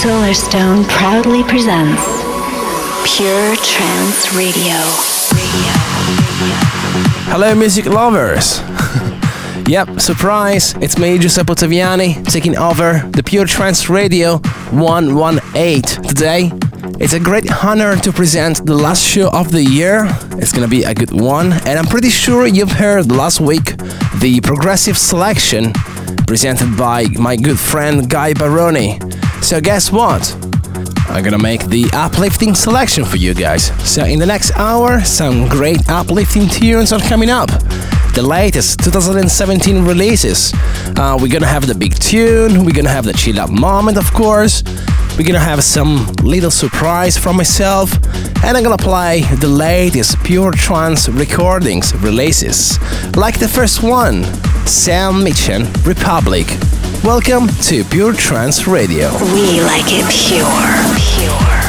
Solarstone proudly presents Pure Trance Radio. Hello, music lovers. yep, surprise, it's me, Giuseppe Ottaviani, taking over the Pure Trance Radio 118 today. It's a great honor to present the last show of the year. It's gonna be a good one, and I'm pretty sure you've heard last week the progressive selection presented by my good friend Guy Baroni. So, guess what? I'm gonna make the uplifting selection for you guys. So, in the next hour, some great uplifting tunes are coming up. The latest 2017 releases. Uh, we're gonna have the big tune, we're gonna have the chill out moment, of course. We're gonna have some little surprise from myself, and I'm gonna play the latest Pure Trance recordings releases, like the first one, Sam Mitchell, Republic. Welcome to Pure Trance Radio. We like it pure, pure, pure,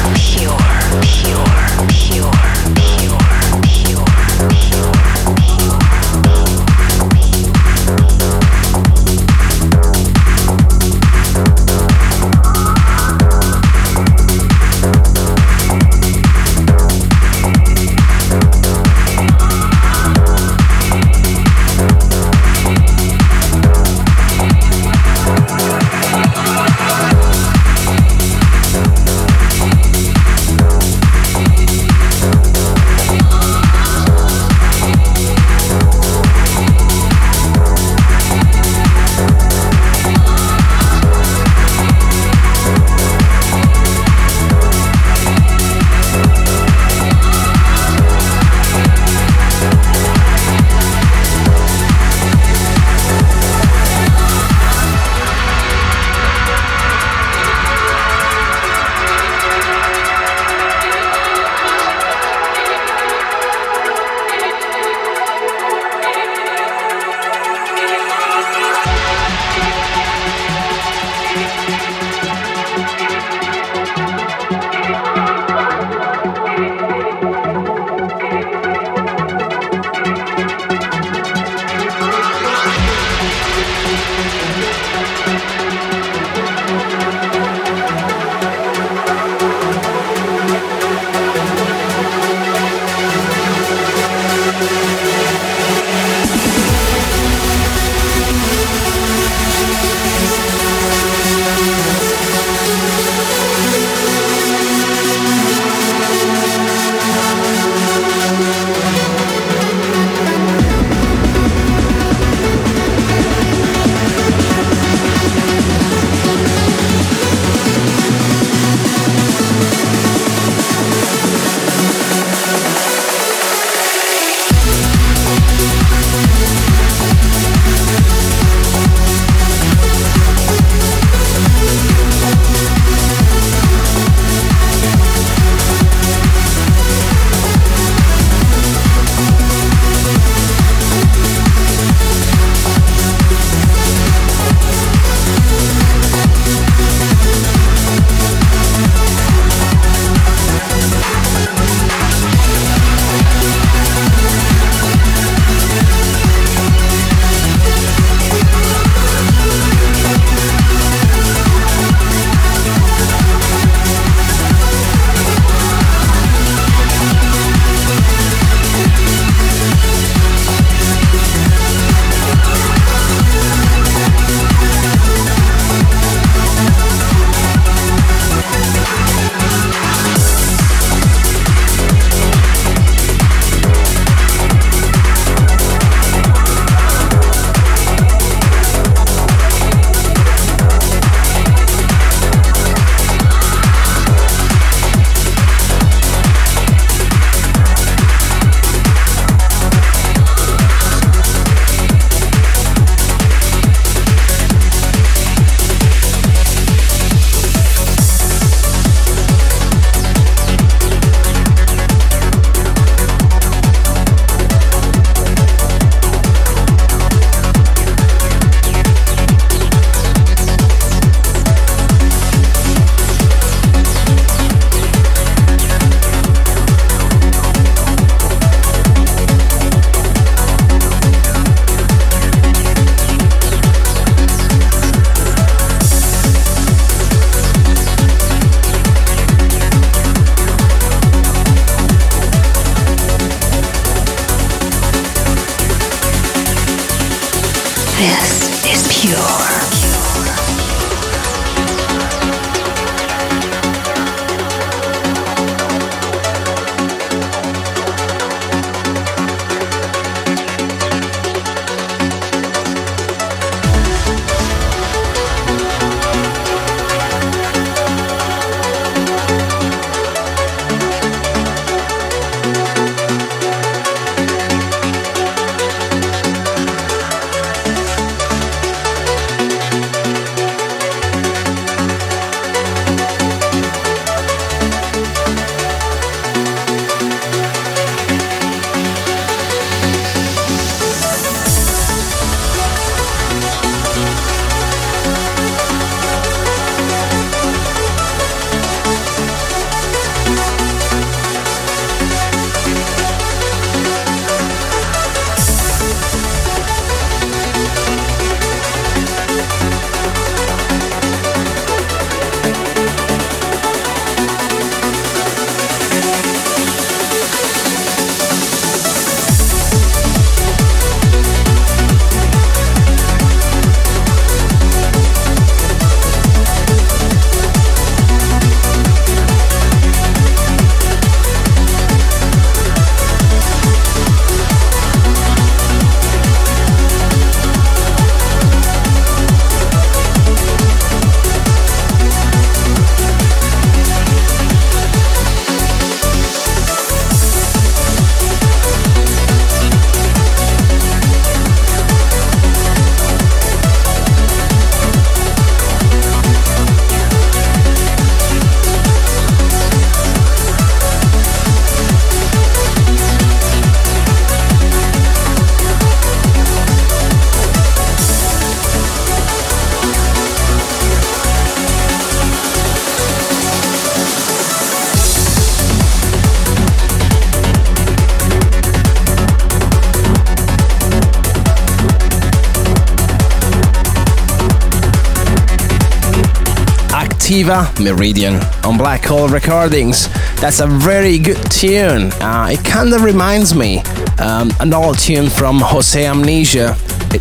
Meridian on Black Hole Recordings. That's a very good tune. Uh, it kind of reminds me um, an old tune from Jose Amnesia,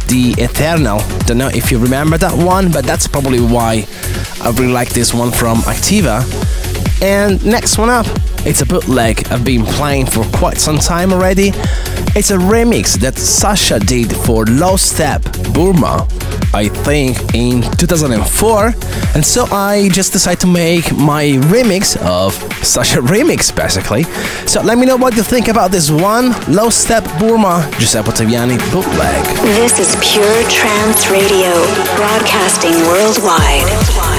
The Eternal. Don't know if you remember that one, but that's probably why I really like this one from Activa. And next one up, it's a bootleg I've been playing for quite some time already. It's a remix that Sasha did for Lostep Burma I think, in 2004. And so I just decided to make my remix of such a remix, basically. So let me know what you think about this one Lostep Burma Giuseppe Ottaviani bootleg. This is Pure Trance Radio, broadcasting worldwide. Pure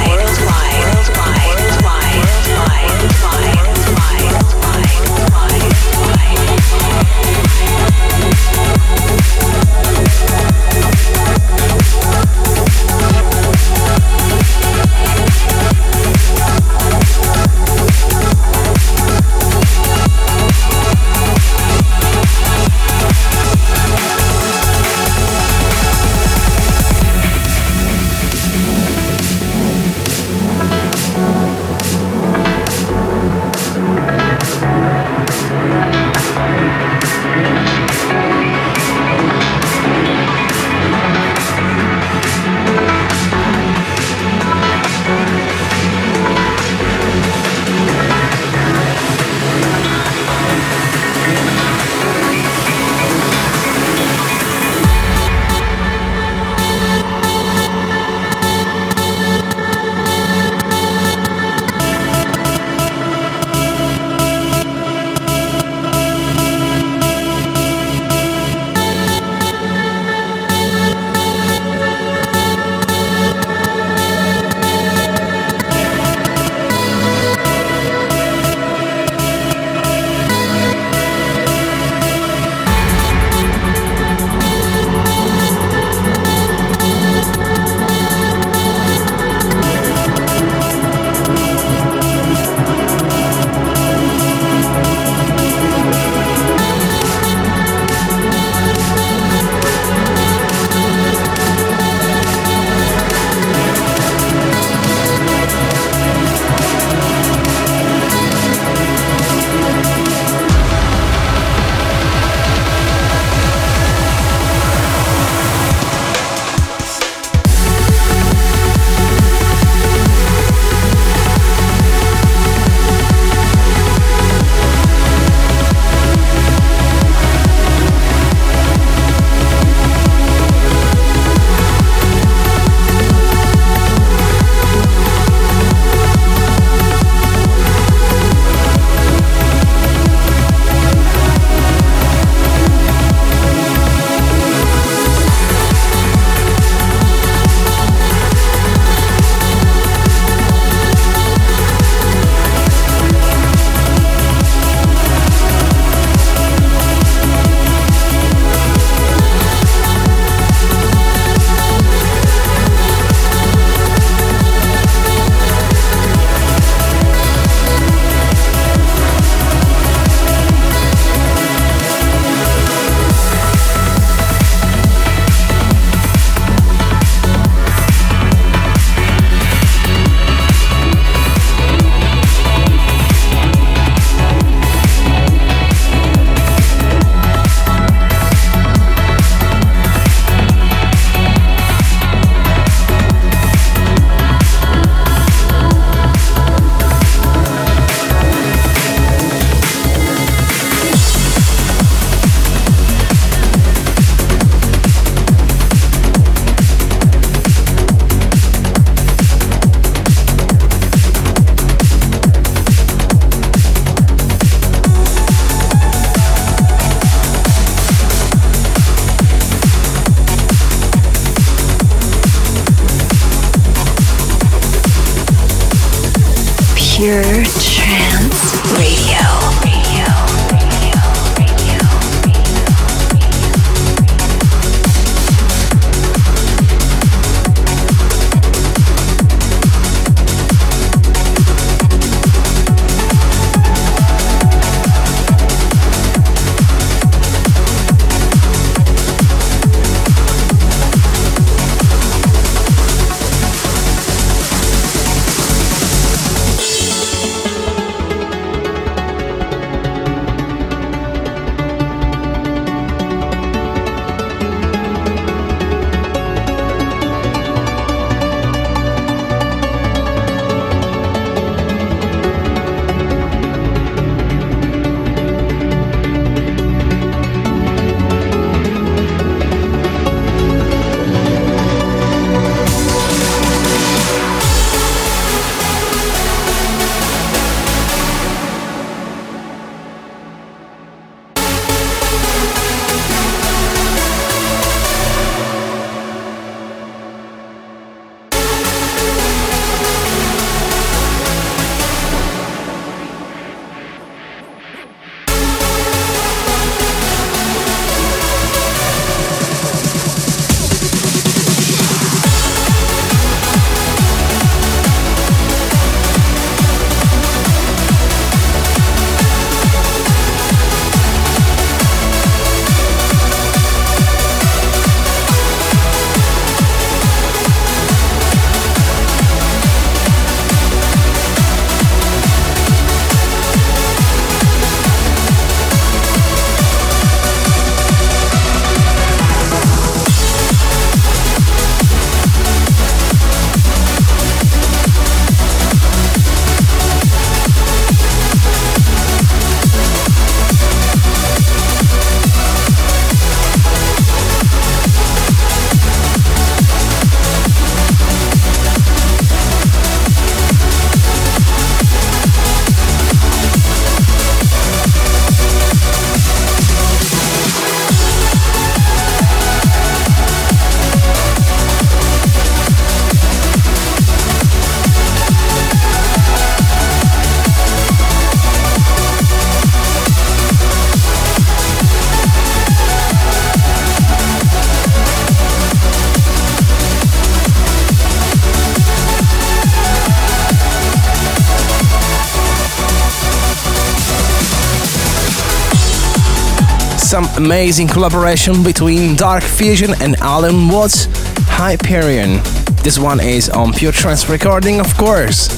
amazing collaboration between Dark Fusion and Allen Watts Hyperion. This one is on Pure Trance Recording, of course.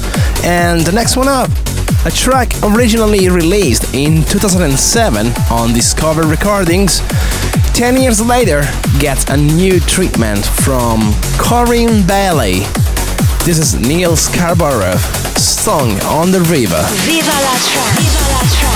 And the next one up, a track originally released in 2007 on Discover Recordings, 10 years later gets a new treatment from Corinne Bailey. This is Neil Scarborough, song on the river. Viva la trance!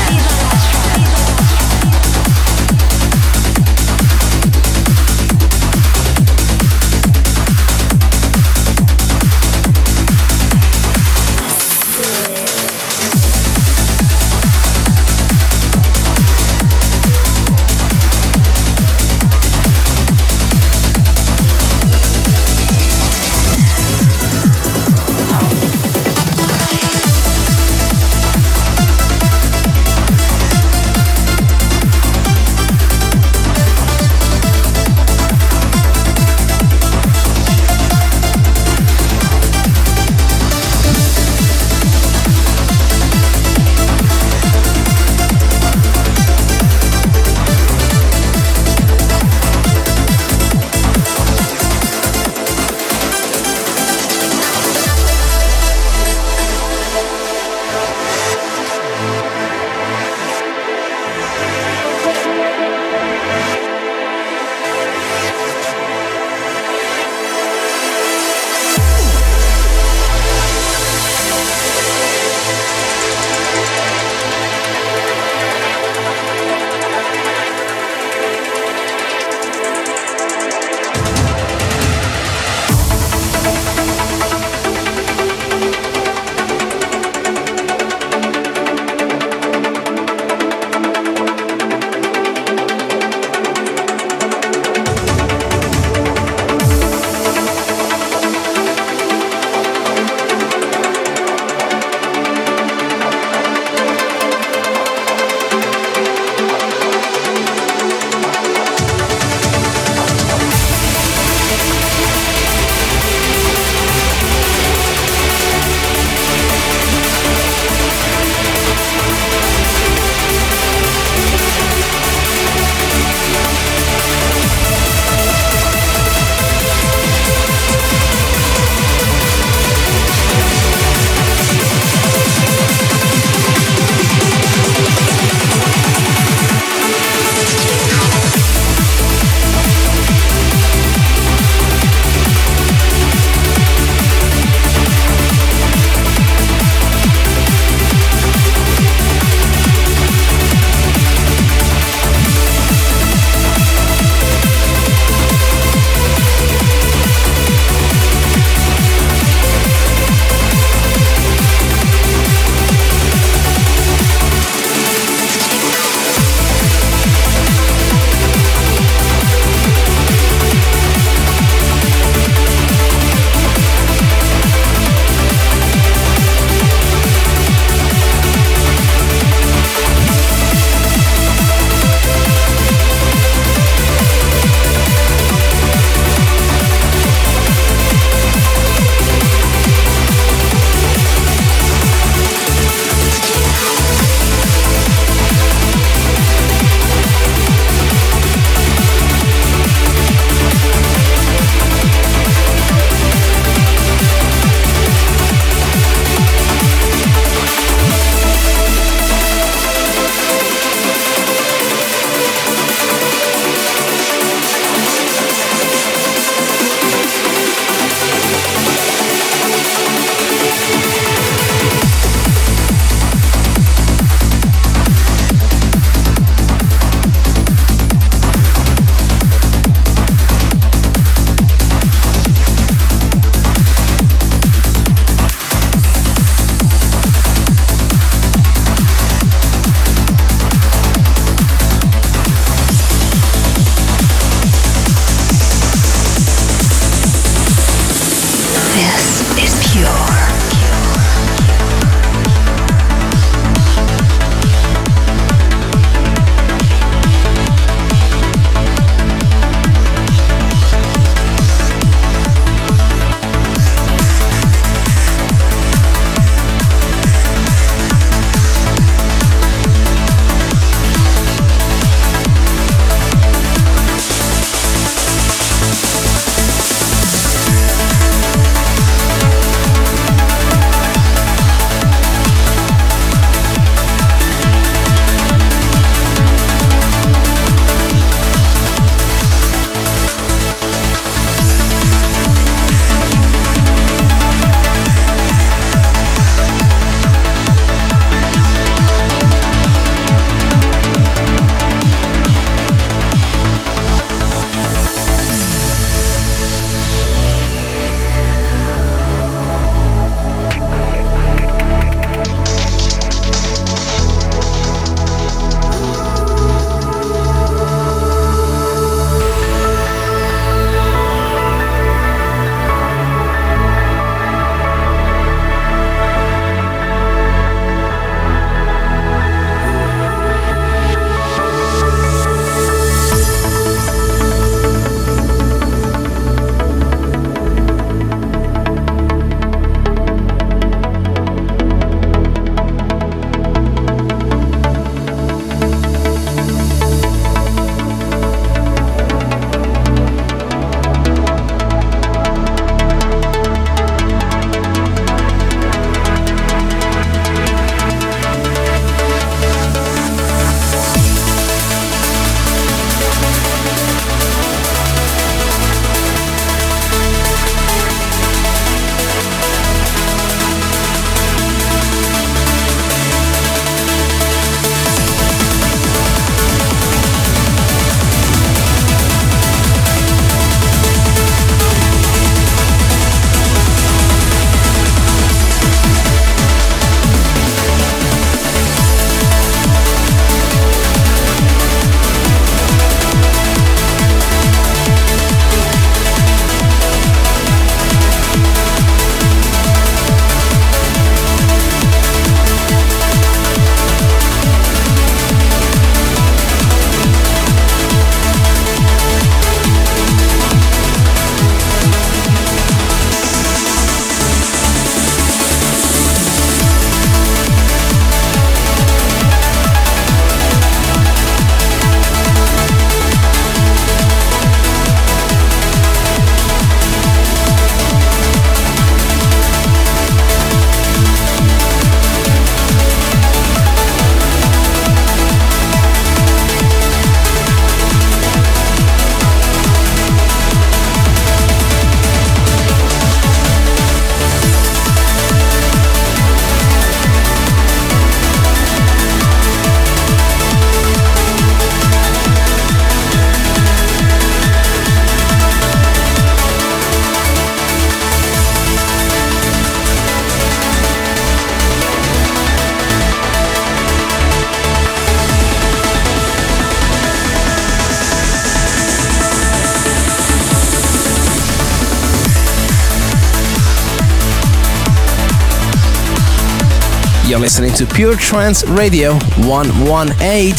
You're listening to Pure Trance Radio 118.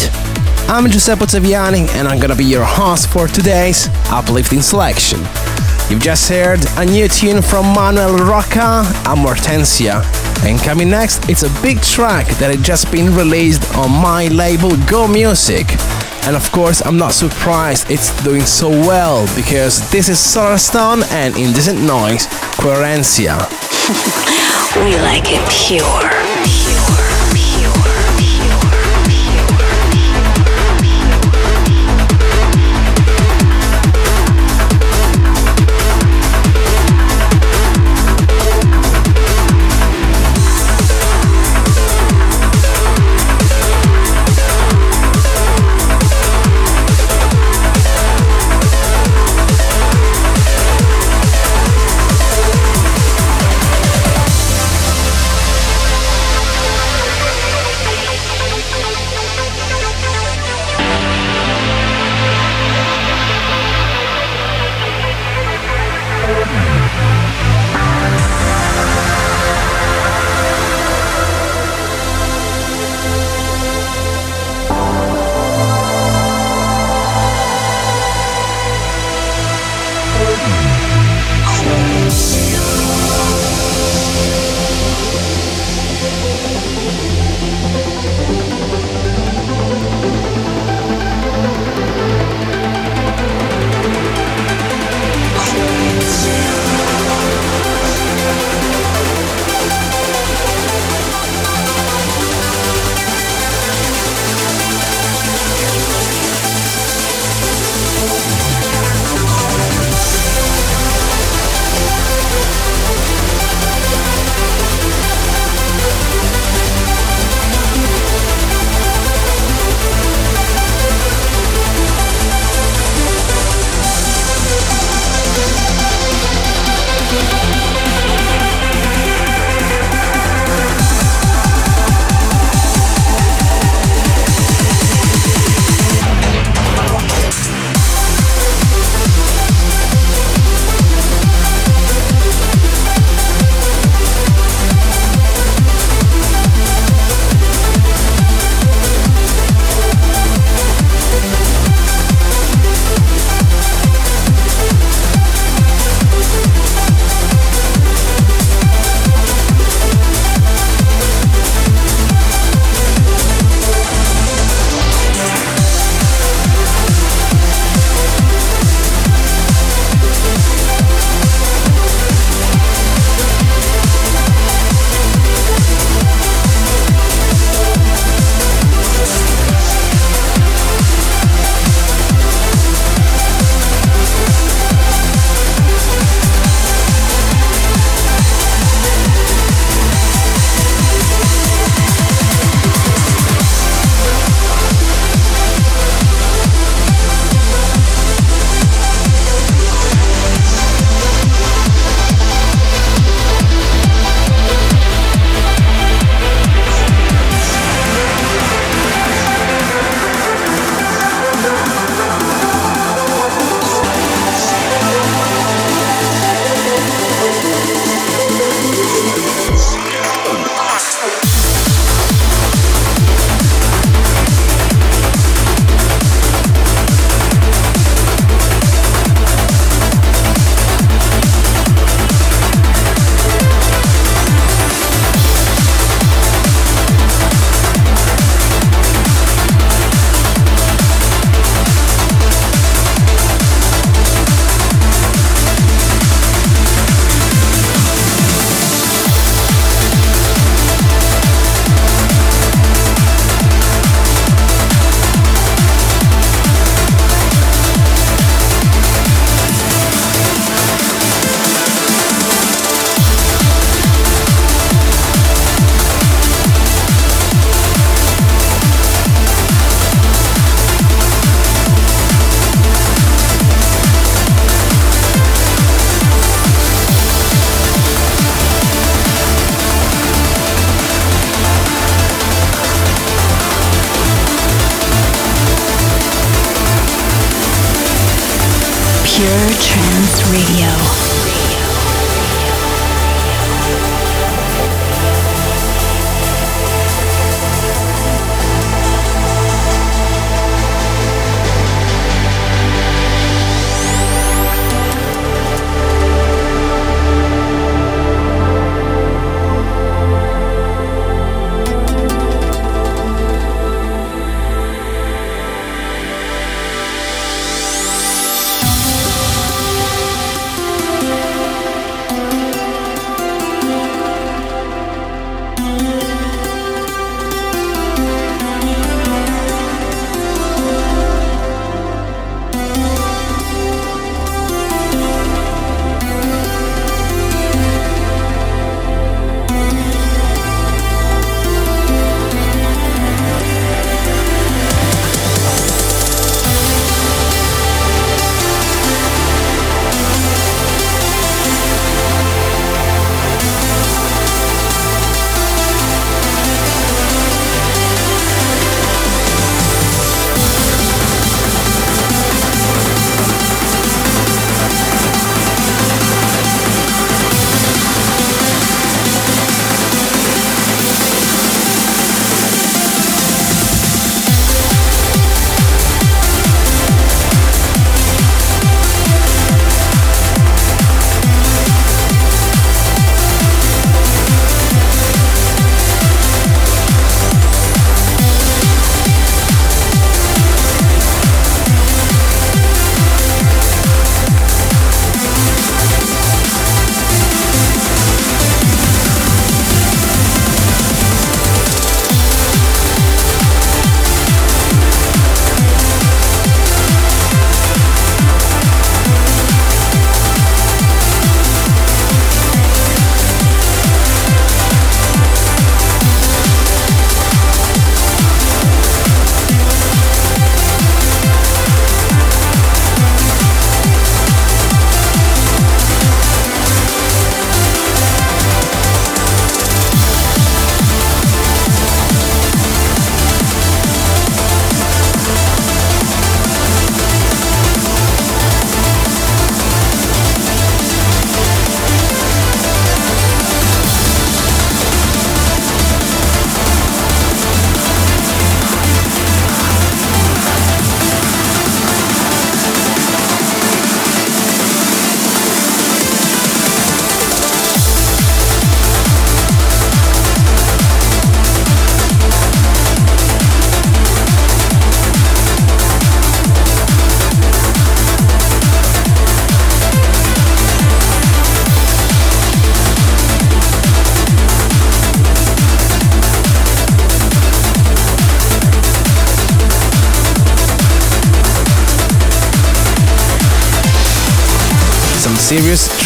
I'm Giuseppe Ottaviani and I'm gonna be your host for today's uplifting selection. You've just heard a new tune from Manuel Rocca, Amortentia. And coming next, it's a big track that had just been released on my label Go Music. And of course, I'm not surprised it's doing so well because this is Solarstone and Indecent Noise, Querencia. we like it pure. Series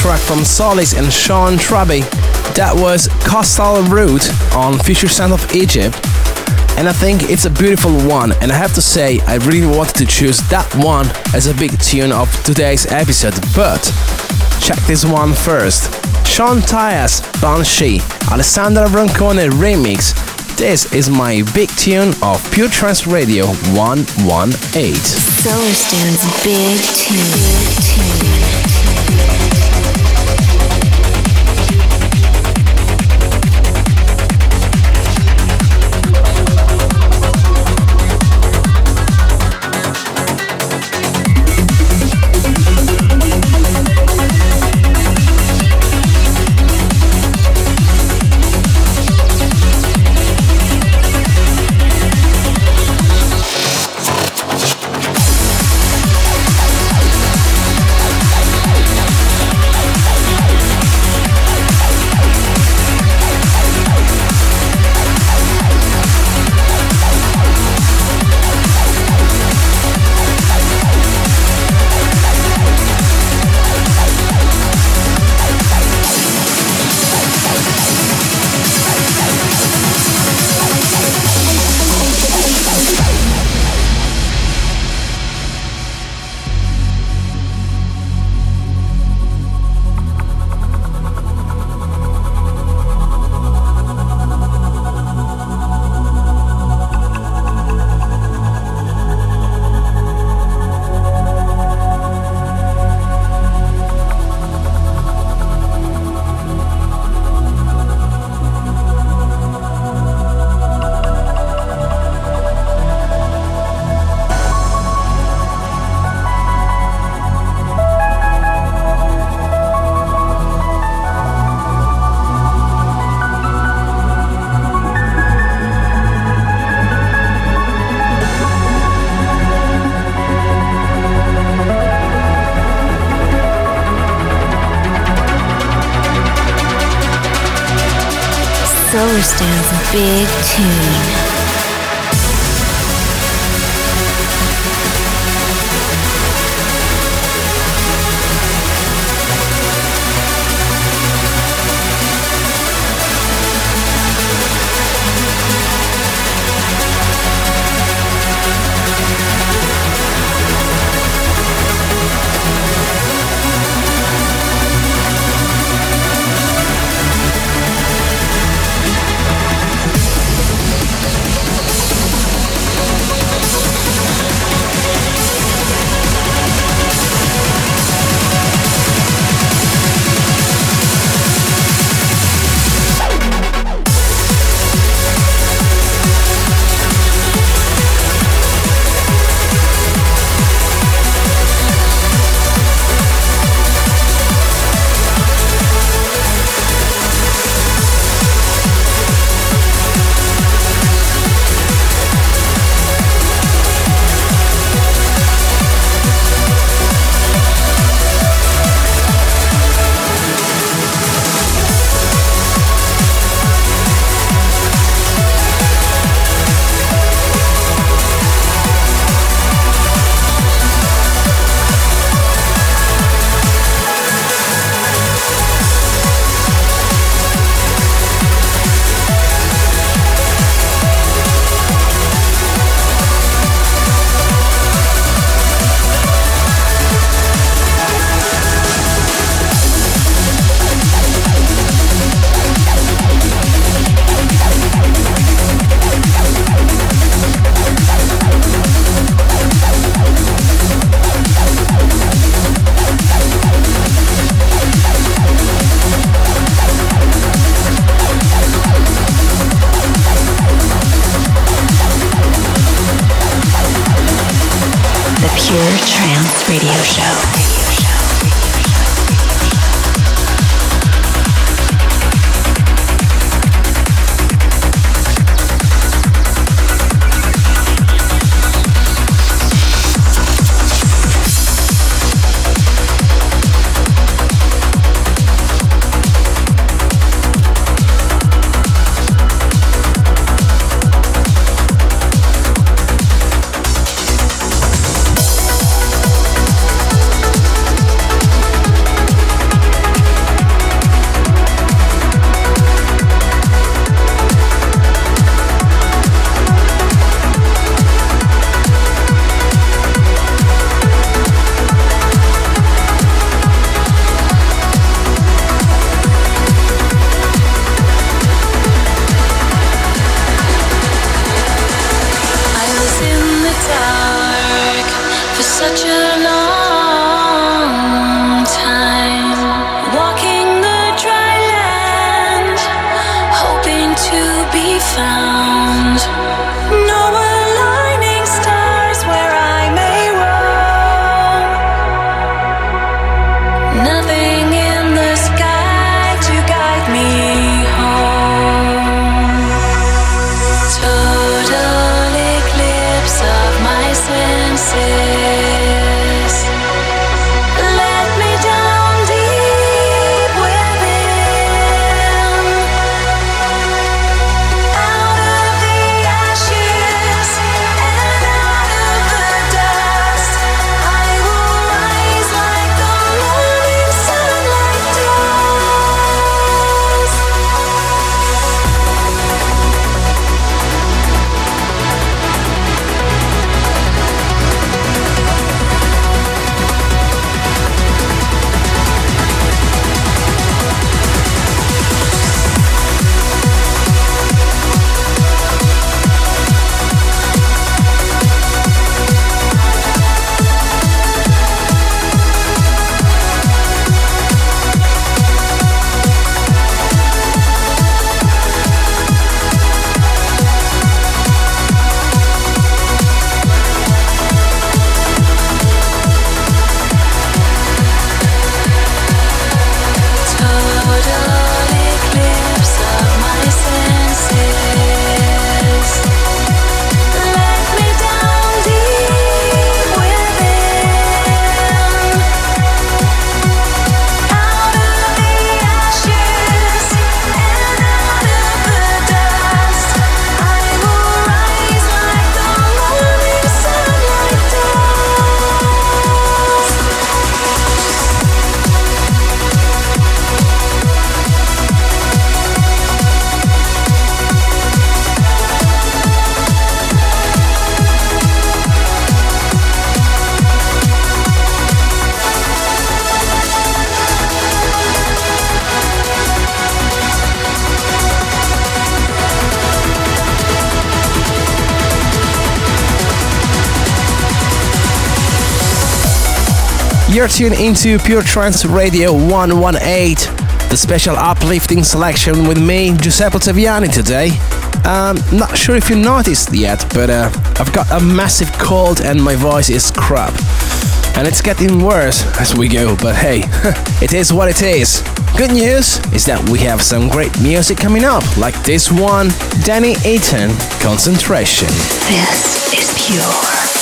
track from Solis and Sean Truby. That was Coastal Route on Future Sound of Egypt. And I think it's a beautiful one, and I have to say, I really wanted to choose that one as a big tune of today's episode, but check this one first. Sean Tyas, Banshee, Alessandra Roncone remix. This is my big tune of Pure Trance Radio 118. Solarstone's big tune. Solarstone's Show. You're tuned into Pure Trance Radio 118, the special uplifting selection with me, Giuseppe Ottaviani, today. Um, not sure if you noticed yet, but uh, I've got a massive cold and my voice is crap. And it's getting worse as we go, but hey, it is what it is. Good news is that we have some great music coming up, like this one Danny Eaton, Concentration. This is pure.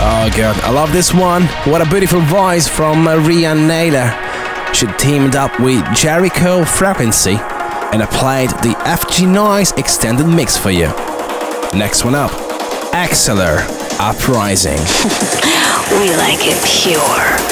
Oh god, I love this one. What a beautiful voice from uh, Rian Naylor. She teamed up with Jericho Frequency and I played the FG Noise extended mix for you. Next one up, Axeler Uprising. we like it. Pure.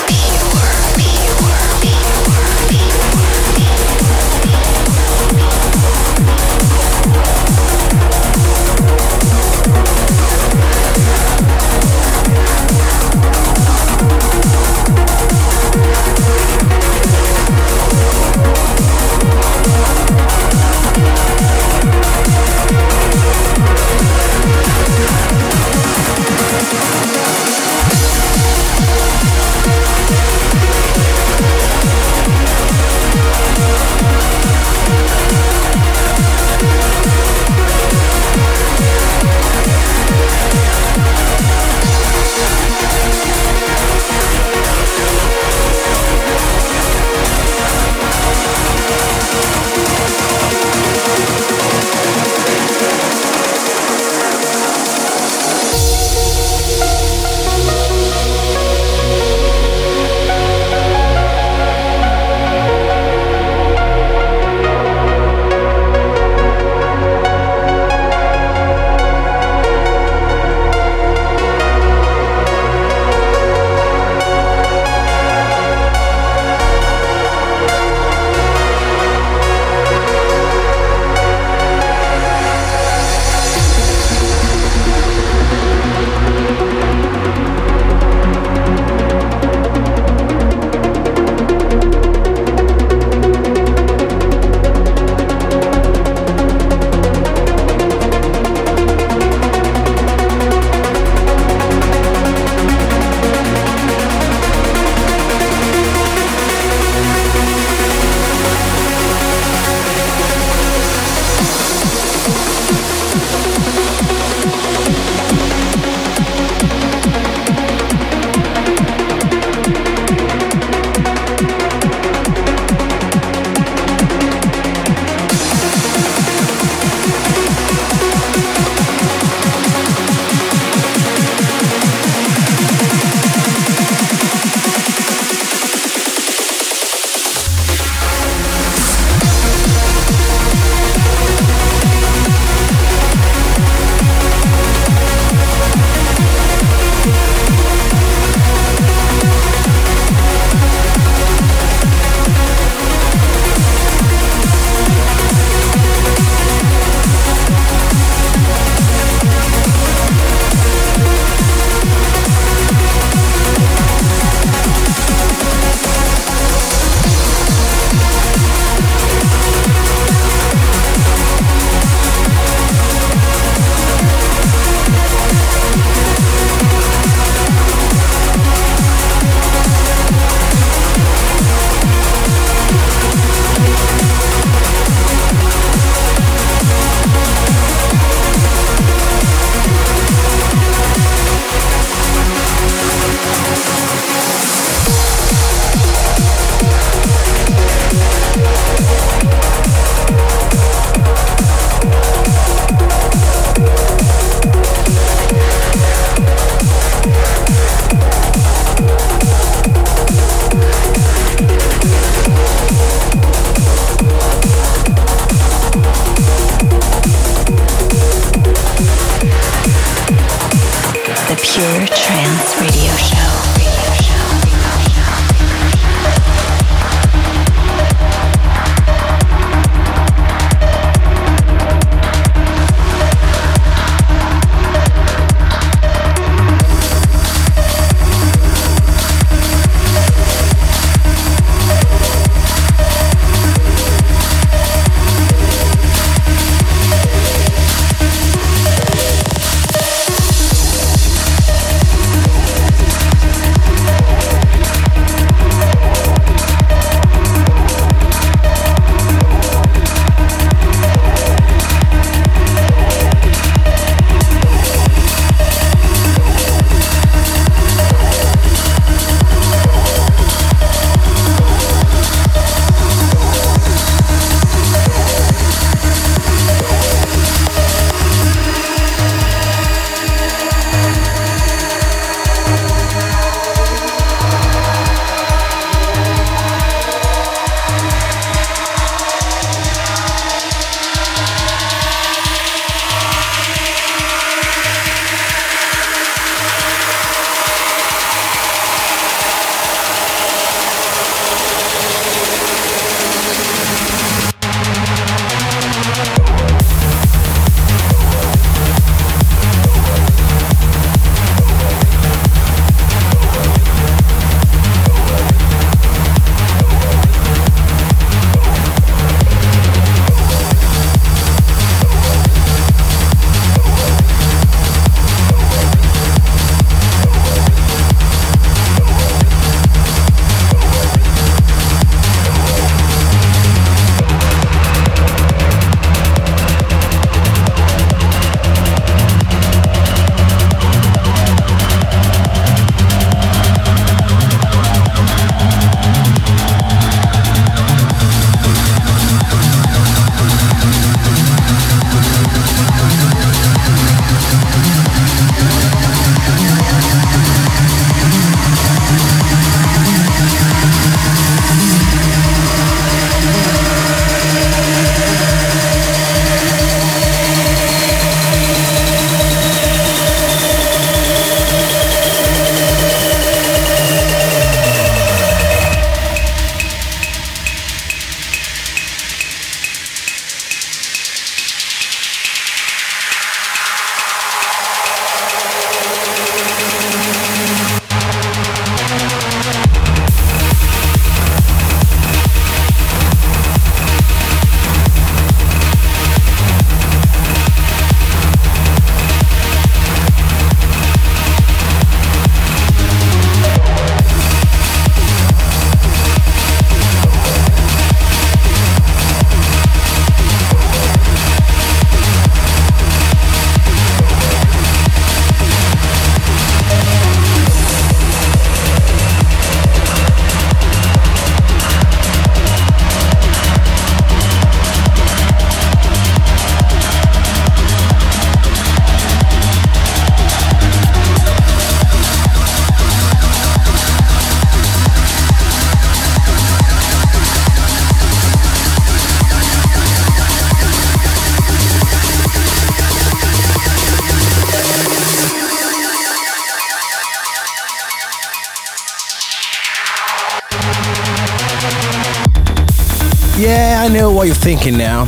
Thinking now.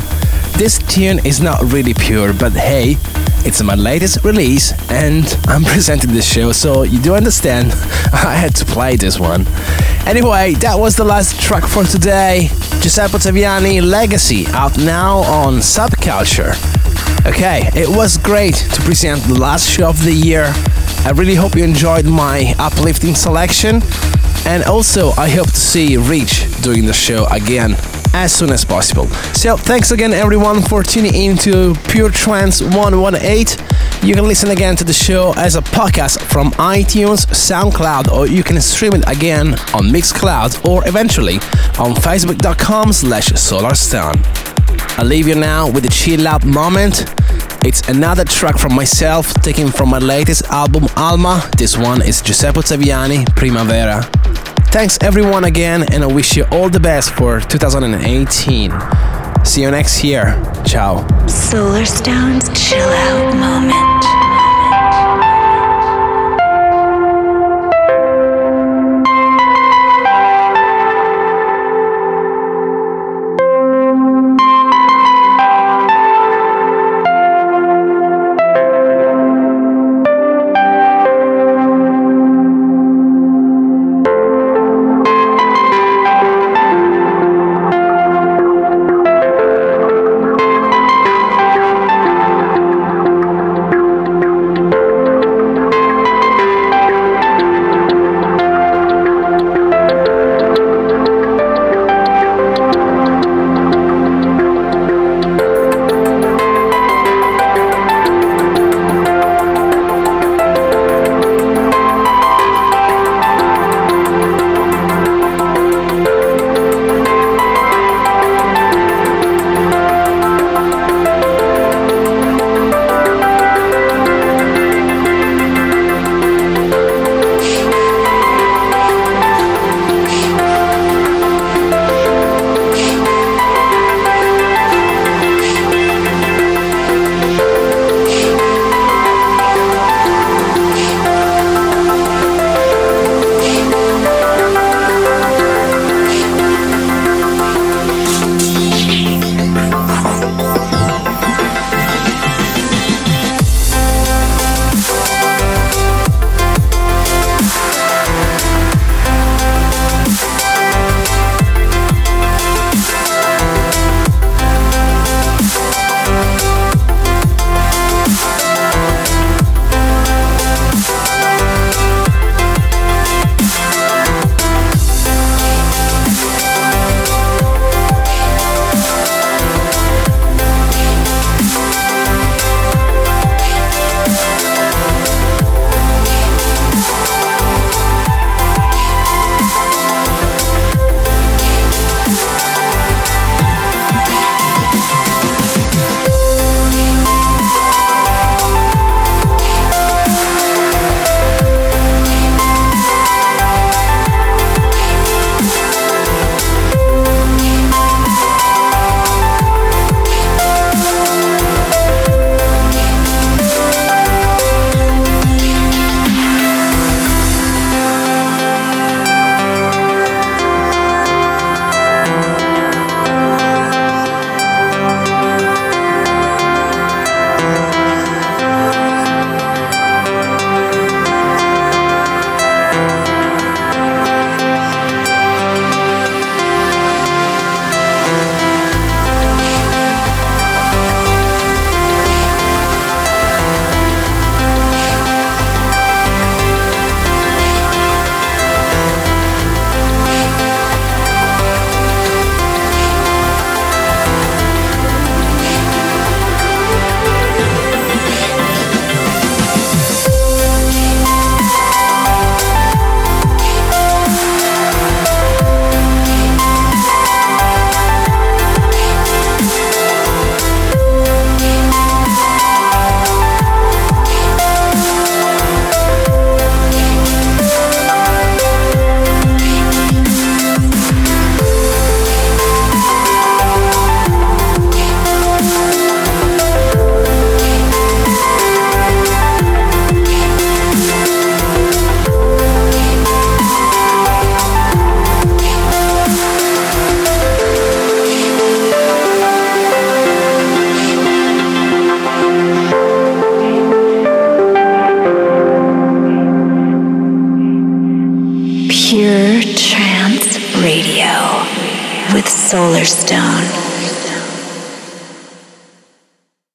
This tune is not really pure, but hey, it's my latest release and I'm presenting this show, so you do understand I had to play this one. Anyway, that was the last track for today. Giuseppe Ottaviani Legacy out now on Subculture. Okay, it was great to present the last show of the year. I really hope you enjoyed my uplifting selection. And also, I hope to see Rich doing the show again as soon as possible. So, thanks again, everyone, for tuning in to Pure Trance 118. You can listen again to the show as a podcast from iTunes, SoundCloud, or you can stream it again on Mixcloud or eventually on facebook.com slash solarstone. I'll leave you now with a chill out moment. It's another track from myself, taken from my latest album Alma. This one is Giuseppe Ottaviani, Primavera. Thanks everyone again, and I wish you all the best for 2018. See you next year. Ciao. Solarstone's chill out moment.